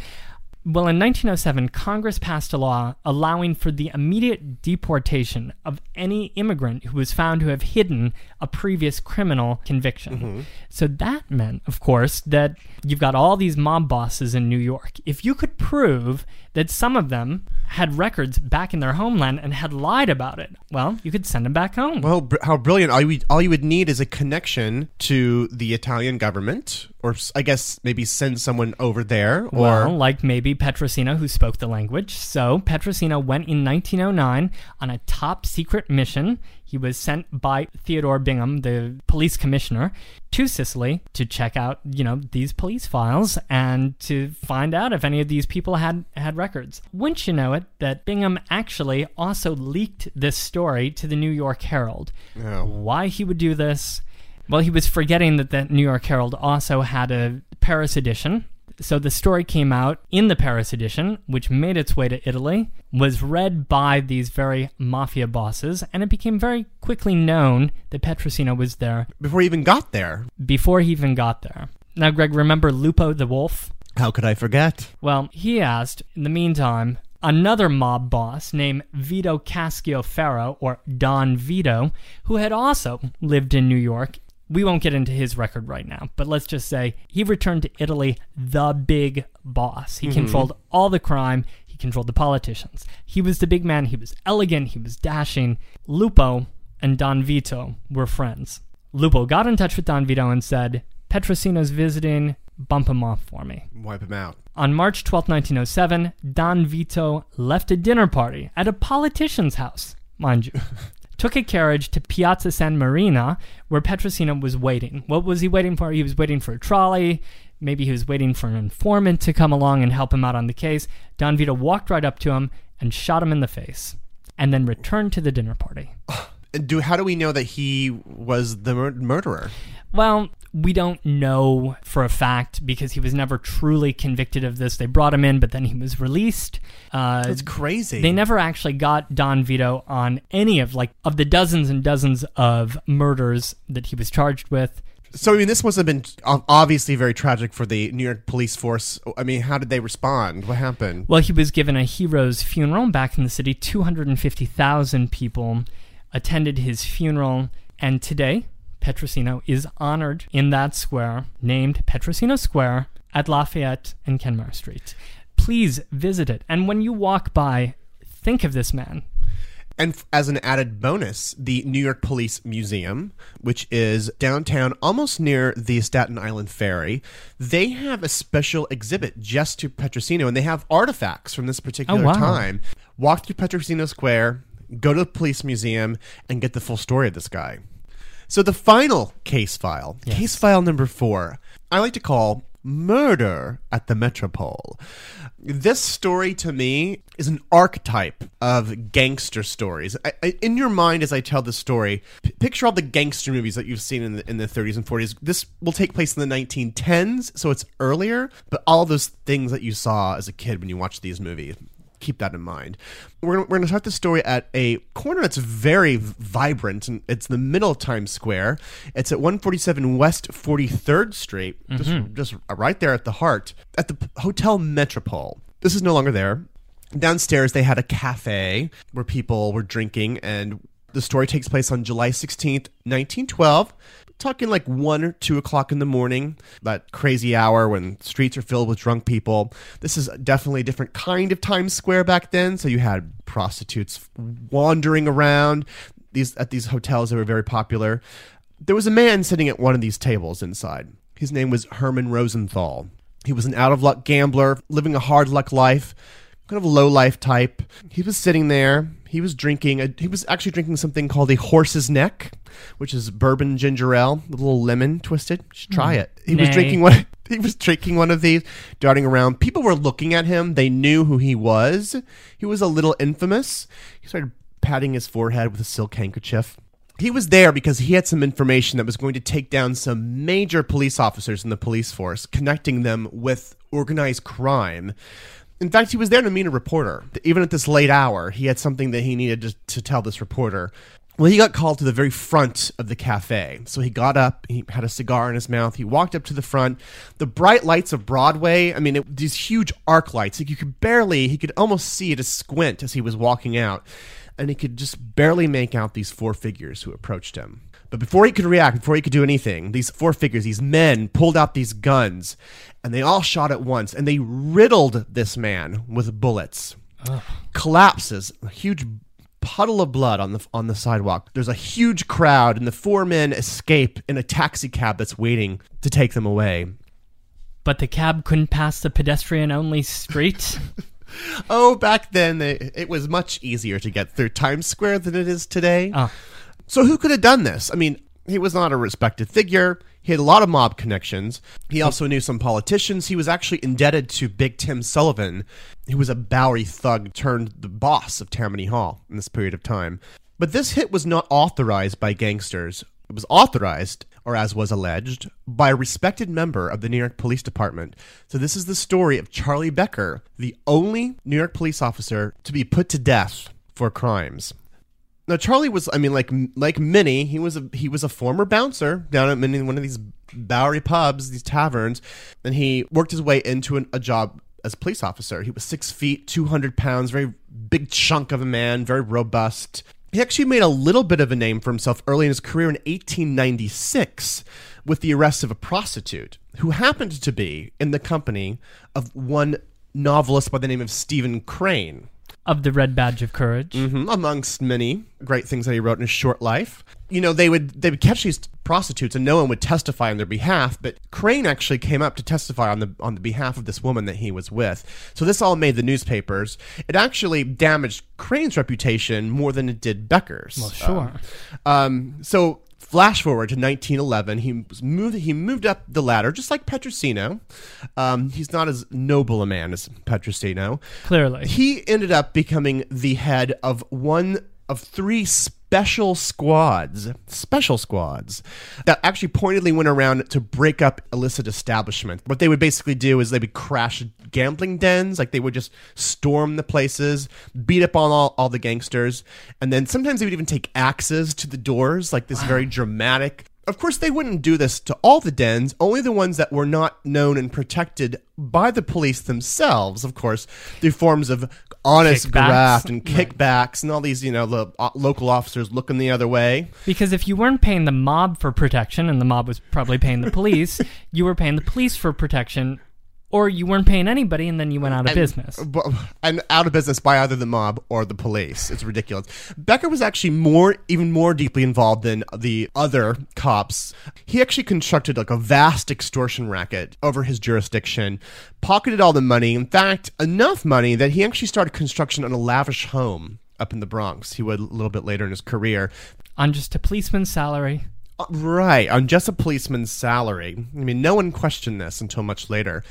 Speaker 4: Well, in 1907, Congress passed a law allowing for the immediate deportation of any immigrant who was found to have hidden a previous criminal conviction. Mm-hmm. So that meant, of course, that you've got all these mob bosses in New York. If you could prove that some of them had records back in their homeland and had lied about it, well, you could send them back home.
Speaker 5: Well, br- how brilliant! All you all you would need is a connection to the Italian government, or I guess maybe send someone over there, or
Speaker 4: Well, like maybe Petrosino, who spoke the language. So Petrosino went in 1909 on a top secret mission. He was sent by Theodore Bingham, the police commissioner, to Sicily to check out, you know, these police files and to find out if any of these people had had records. Wouldn't you know it, that Bingham actually also leaked this story to the New York Herald.
Speaker 5: Oh.
Speaker 4: Why he would do this? Well, he was forgetting that the New York Herald also had a Paris edition. So the story came out in the Paris edition, which made its way to Italy, was read by these very mafia bosses, and it became very quickly known that Petrosino was there
Speaker 5: before he even got there.
Speaker 4: before he even got there. Now, Greg, remember Lupo the Wolf?
Speaker 5: How could I forget?
Speaker 4: Well, he asked, in the meantime, another mob boss named Vito Cascioferro, or Don Vito, who had also lived in New York. We won't get into his record right now, but let's just say he returned to Italy the big boss. He mm-hmm. controlled all the crime, he controlled the politicians. He was the big man, he was elegant, he was dashing. Lupo and Don Vito were friends. Lupo got in touch with Don Vito and said, Petrosino's visiting, bump him off for me.
Speaker 5: Wipe him out.
Speaker 4: On March 12, 1907, Don Vito left a dinner party at a politician's house, mind you. *laughs* Took a carriage to Piazza San Marina, where Petrosino was waiting. What was he waiting for? He was waiting for a trolley. Maybe he was waiting for an informant to come along and help him out on the case. Don Vito walked right up to him and shot him in the face, and then returned to the dinner party. *sighs*
Speaker 5: Oh, And do how do we know that he was the mur- murderer?
Speaker 4: Well, we don't know for a fact because he was never truly convicted of this. They brought him in, but then he was released. Uh,
Speaker 5: That's crazy.
Speaker 4: they never actually got Don Vito on any of like of the dozens and dozens of murders that he was charged with.
Speaker 5: So I mean, this must have been obviously very tragic for the New York police force. I mean, how did they respond? What happened?
Speaker 4: Well, he was given a hero's funeral back in the city. 250,000 people attended his funeral, and today Petrosino is honored in that square, named Petrosino Square at Lafayette and Kenmare Street. Please visit it, and when you walk by, think of this man.
Speaker 5: And as an added bonus, the New York Police Museum, which is downtown almost near the Staten Island Ferry, they have a special exhibit just to Petrosino, and they have artifacts from this particular
Speaker 4: Oh, wow.
Speaker 5: time. Walk through Petrosino Square, go to the police museum, and get the full story of this guy. So the final case file, case file number four, I like to call Murder at the Metropole. This story to me is an archetype of gangster stories. I, I, in your mind, as I tell this story, p- picture all the gangster movies that you've seen in the, in the 30s and 40s. This will take place in the 1910s, so it's earlier, but all those things that you saw as a kid when you watched these movies keep that in mind. We're, we're going to start the story at a corner that's very vibrant, and it's the middle of Times Square. It's at 147 West 43rd Street, just, mm-hmm. just right there at the heart, at the Hotel Metropole. This is no longer there. Downstairs, they had a cafe where people were drinking, and the story takes place on July 16th, 1912 talking like one or two o'clock in the morning, that crazy hour when streets are filled with drunk people. This is definitely a different kind of Times Square back then. So you had prostitutes wandering around these at these hotels that were very popular. There was a man sitting at one of these tables inside. His name was Herman Rosenthal. He was an out of luck gambler, living a hard luck life, kind of a low life type. He was sitting there. He was drinking. A, he was actually drinking something called a horse's neck, which is bourbon ginger ale with a little lemon twisted. You should try mm. it. He was drinking one. *laughs* He was drinking one of these, darting around. People were looking at him. They knew who he was. He was a little infamous. He started patting his forehead with a silk handkerchief. He was there because he had some information that was going to take down some major police officers in the police force, connecting them with organized crime. In fact, he was there to meet a reporter. Even at this late hour, he had something that he needed to, to tell this reporter. Well, he got called to the very front of the cafe. So he got up, he had a cigar in his mouth, he walked up to the front. The bright lights of Broadway, I mean, it, these huge arc lights, like you could barely, he could almost see it a squint as he was walking out. And he could just barely make out these four figures who approached him. But before he could react, before he could do anything, these four figures, these men, pulled out these guns and they all shot at once and they riddled this man with bullets. Collapses, a huge puddle of blood on the on the sidewalk. There's a huge crowd and the four men escape in a taxi cab that's waiting to take them away.
Speaker 4: But the cab couldn't pass the pedestrian only street. *laughs* *laughs*
Speaker 5: Oh, back then they, it was much easier to get through Times Square than it is today.
Speaker 4: oh,
Speaker 5: So who could have done this? I mean, he was not a respected figure. He had a lot of mob connections. He also knew some politicians. He was actually indebted to Big Tim Sullivan, who was a Bowery thug turned the boss of Tammany Hall in this period of time. But this hit was not authorized by gangsters. It was authorized, or as was alleged, by a respected member of the New York Police Department. So this is the story of Charley Becker, the only New York police officer to be put to death for crimes. Now Charley was, I mean, like like many, he was a he was a former bouncer down at many one of these Bowery pubs, these taverns, and he worked his way into an, a job as a police officer. He was six feet, two hundred pounds, very big chunk of a man, very robust. He actually made a little bit of a name for himself early in his career in 1896 with the arrest of a prostitute who happened to be in the company of one novelist by the name of Stephen Crane.
Speaker 4: Of the Red Badge of Courage.
Speaker 5: Mhm, amongst many great things that he wrote in his short life. You know, they would they would catch these prostitutes and no one would testify on their behalf, but Crane actually came up to testify on the on the behalf of this woman that he was with. So this all made the newspapers. It actually damaged Crane's reputation more than it did Becker's.
Speaker 4: Well, sure.
Speaker 5: Um, so flash forward to 1911, he moved. He moved up the ladder, just like Petrosino. Um, he's not as noble a man as Petrosino.
Speaker 4: Clearly.
Speaker 5: He ended up becoming the head of one of three special squads, special squads that actually pointedly went around to break up illicit establishments. What they would basically do is they would crash gambling dens, like they would just storm the places, beat up on all, all the gangsters, and then sometimes they would even take axes to the doors, like this very dramatic of course, they wouldn't do this to all the dens, only the ones that were not known and protected by the police themselves, of course, through forms of honest
Speaker 4: Kickbacks.
Speaker 5: graft and kickbacks and all these, you know, the uh, local officers looking the other way.
Speaker 4: Because if you weren't paying the mob for protection, and the mob was probably paying the police, *laughs* you were paying the police for protection, or you weren't paying anybody, and then you went out of business.
Speaker 5: Bu- And out of business by either the mob or the police. It's ridiculous. Becker was actually more, even more deeply involved than the other cops. He actually constructed like a vast extortion racket over his jurisdiction, pocketed all the money. In fact, enough money that he actually started construction on a lavish home up in the Bronx. He would a little bit later in his career.
Speaker 4: On just a policeman's salary.
Speaker 5: Uh, Right, on just a policeman's salary. I mean, no one questioned this until much later.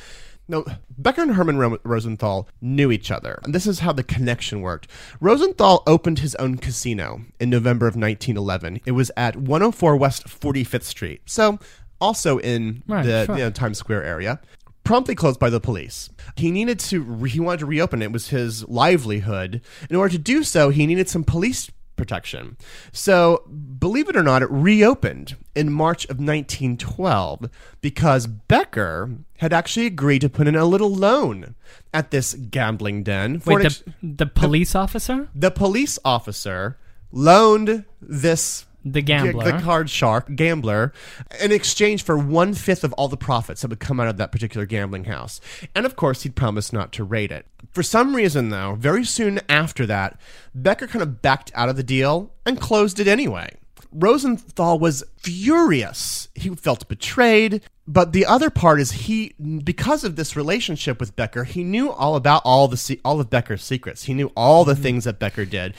Speaker 5: No, Becker and Herman Ro- Rosenthal knew each other, and this is how the connection worked. Rosenthal opened his own casino in November of 1911. It was at 104 West 45th Street, so also in
Speaker 4: Right,
Speaker 5: the
Speaker 4: sure.
Speaker 5: you know, Times Square area. Promptly closed by the police. He needed to. Re- he wanted to reopen it. It was his livelihood. In order to do so, he needed some police protection. So, believe it or not, it reopened in March of 1912 because Becker had actually agreed to put in a little loan at this gambling den. For
Speaker 4: Wait,
Speaker 5: ex-
Speaker 4: the, the police officer?
Speaker 5: the police officer loaned this
Speaker 4: The gambler.
Speaker 5: the card shark gambler in exchange for one fifth of all the profits that would come out of that particular gambling house and of course he'd promised not to raid it for some reason though very soon after that becker kind of backed out of the deal and closed it anyway. Rosenthal was furious. He felt betrayed. But the other part is he because of this relationship with becker he knew all about all the all of becker's secrets. He knew all the things that becker did.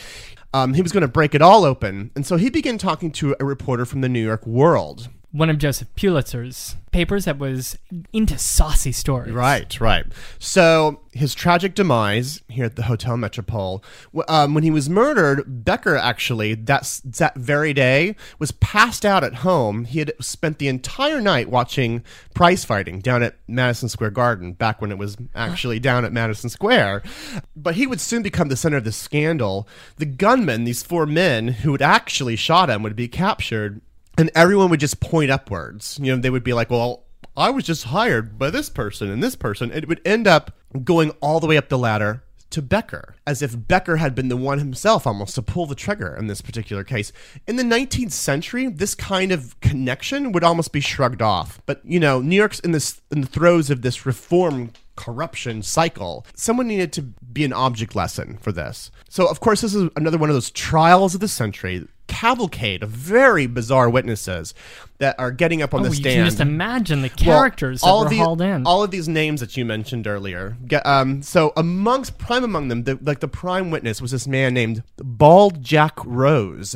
Speaker 5: Um, he was going to break it all open. And so he began talking to a reporter from the New York World.
Speaker 4: One of Joseph Pulitzer's papers that was into saucy stories.
Speaker 5: Right, right. So his tragic demise here at the Hotel Metropole, um, when he was murdered, Becker actually that that very day was passed out at home. He had spent the entire night watching prize fighting down at Madison Square Garden, back when it was actually down at Madison Square. But he would soon become the center of the scandal. The gunmen, these four men who had actually shot him, would be captured and everyone would just point upwards. You know, they would be like, "Well, I was just hired by this person and this person." It would end up going all the way up the ladder to Becker, as if Becker had been the one himself almost to pull the trigger in this particular case. In the 19th century, this kind of connection would almost be shrugged off. But you know, New York's in this in the throes of this reform corruption cycle. Someone needed to be an object lesson for this. So, of course, this is another one of those trials of the century, cavalcade of very bizarre witnesses that are getting up on
Speaker 4: Oh,
Speaker 5: the
Speaker 4: you
Speaker 5: stand.
Speaker 4: can just imagine the
Speaker 5: Well,
Speaker 4: characters
Speaker 5: all
Speaker 4: that were
Speaker 5: the-
Speaker 4: hauled in.
Speaker 5: All of these names that you mentioned earlier. Um, so amongst prime among them, the, like the prime witness was this man named Bald Jack Rose.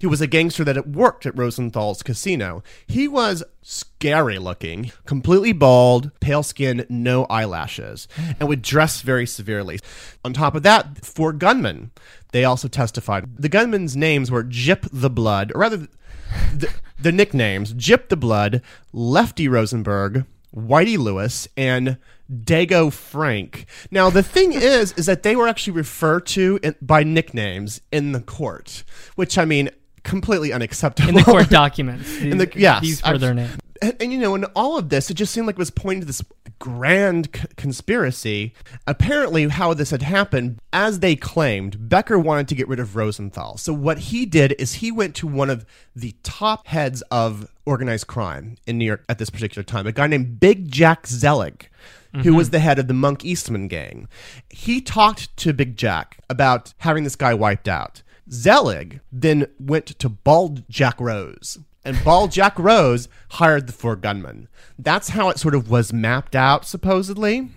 Speaker 5: He was a gangster that worked at Rosenthal's casino. He was scary looking, completely bald, pale skin, no eyelashes, and would dress very severely. On top of that, four gunmen. They also testified. The gunmen's names were Gyp the Blood, or rather, the, the nicknames Gyp the Blood, Lefty Rosenberg, Whitey Lewis, and Dago Frank. Now, the thing is, is that they were actually referred to in, by nicknames in the court, which I mean, completely unacceptable.
Speaker 4: in the court *laughs* documents.
Speaker 5: In the- yes,
Speaker 4: these were their names.
Speaker 5: And, and, you know, in all of this, it just seemed like it was pointing to this grand c- conspiracy. Apparently, how this had happened, as they claimed, Becker wanted to get rid of Rosenthal. So what he did is he went to one of the top heads of organized crime in New York at this particular time, a guy named Big Jack Zelig. Who was mm-hmm. the head of the Monk Eastman gang? He talked to Big Jack about having this guy wiped out. Zelig then went to Bald Jack Rose, and Bald Jack Rose hired the four gunmen. That's how it sort of was mapped out, supposedly.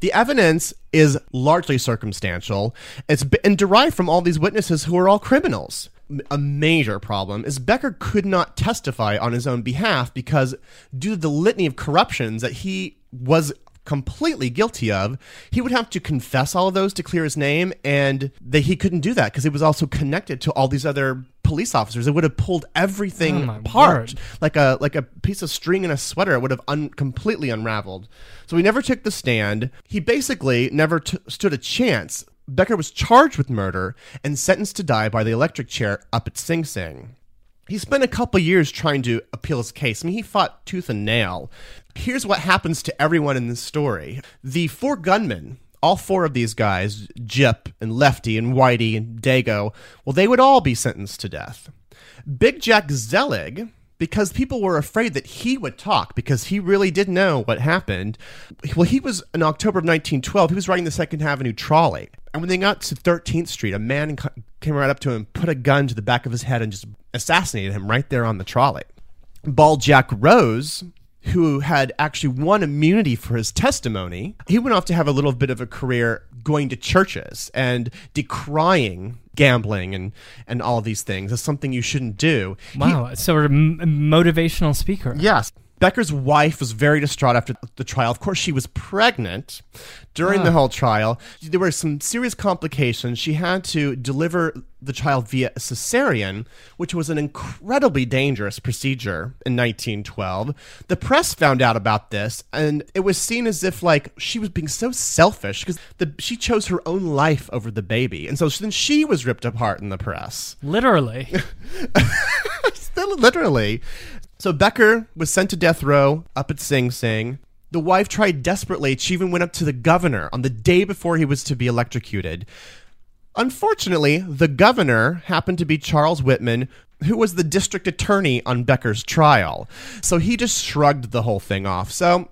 Speaker 5: The evidence is largely circumstantial. It's been derived from all these witnesses who are all criminals. A major problem is Becker could not testify on his own behalf because, due to the litany of corruptions that he was completely guilty of, he would have to confess all of those to clear his name, and that he couldn't do that because it was also connected to all these other police officers. It would have pulled everything
Speaker 4: Oh,
Speaker 5: apart
Speaker 4: word.
Speaker 5: like a like a piece of string in a sweater. It would have un- completely unraveled. So he never took the stand. He basically never t- stood a chance. Becker was charged with murder and sentenced to die by the electric chair up at Sing Sing. He spent a couple years trying to appeal his case. I mean, he fought tooth and nail. Here's what happens to everyone in this story. The four gunmen, all four of these guys, Gyp and Lefty and Whitey and Dago, well, they would all be sentenced to death. Big Jack Zelig, because people were afraid that he would talk because he really did know what happened. Well, he was in October of 1912, he was riding the Second Avenue trolley. And when they got to 13th Street, a man came right up to him, put a gun to the back of his head, and just assassinated him right there on the trolley. Bald Jack Rose, who had actually won immunity for his testimony, he went off to have a little bit of a career going to churches and decrying gambling and, and all these things as something you shouldn't do.
Speaker 4: Wow, sort of m- motivational speaker.
Speaker 5: Yes. Becker's wife was very distraught after the trial. Of course, she was pregnant during the whole trial. There were some serious complications. She had to deliver the child via a cesarean, which was an incredibly dangerous procedure in 1912. The press found out about this, and it was seen as if like she was being so selfish because she chose her own life over the baby, and so then she was ripped apart in the press.
Speaker 4: Literally. *laughs*
Speaker 5: Still literally. So Becker was sent to death row up at Sing Sing. The wife tried desperately. She even went up to the governor on the day before he was to be electrocuted. Unfortunately, the governor happened to be Charles Whitman, who was the district attorney on Becker's trial. So he just shrugged the whole thing off. So,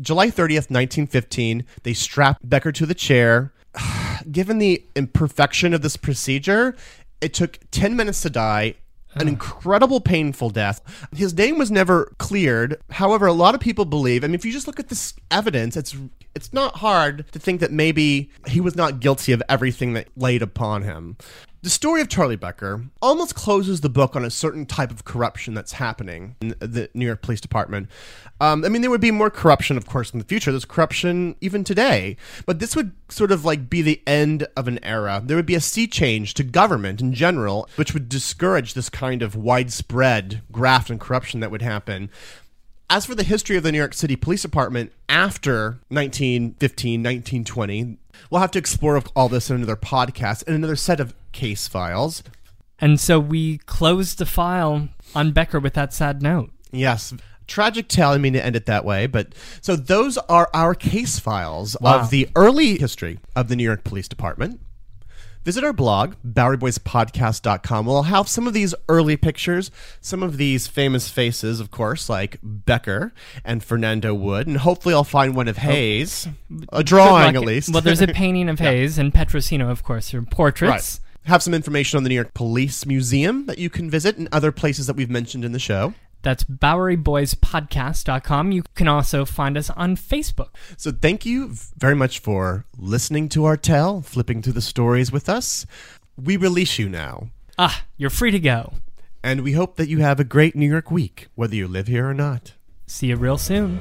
Speaker 5: July 30th, 1915, they strapped Becker to the chair. *sighs* Given the imperfection of this procedure, it took 10 minutes to die. An incredible, painful death. His name was never cleared. However, a lot of people believe. I mean, if you just look at this evidence, it's it's not hard to think that maybe he was not guilty of everything that laid upon him. The story of Charley Becker almost closes the book on a certain type of corruption that's happening in the New York Police Department. Um, I mean, there would be more corruption, of course, in the future. There's corruption even today. But this would sort of like be the end of an era. There would be a sea change to government in general, which would discourage this kind of widespread graft and corruption that would happen. As for the history of the New York City Police Department after 1915, 1920, we'll have to explore all this in another podcast and another set of case files.
Speaker 4: And so we closed the file on Becker with that sad note.
Speaker 5: Yes. Tragic tale, I mean to end it that way, but so those are our case files
Speaker 4: Wow.
Speaker 5: of the early history of the New York Police Department. Visit our blog, BoweryBoysPodcast.com. We'll have some of these early pictures, some of these famous faces, of course, like Becker and Fernando Wood, and hopefully I'll find one of oh, Hays, a drawing at least.
Speaker 4: Well, there's a *laughs* painting of Hays and Petrosino, of course, are portraits.
Speaker 5: Right. Have some information on the New York Police Museum that you can visit and other places that we've mentioned in the show.
Speaker 4: That's BoweryBoysPodcast.com. You can also find us on Facebook.
Speaker 5: So thank you very much for listening to our tale, flipping through the stories with us. We release you now,
Speaker 4: Ah, you're free to go.
Speaker 5: and we hope that you have a great New York week, whether you live here or not.
Speaker 4: See you real soon.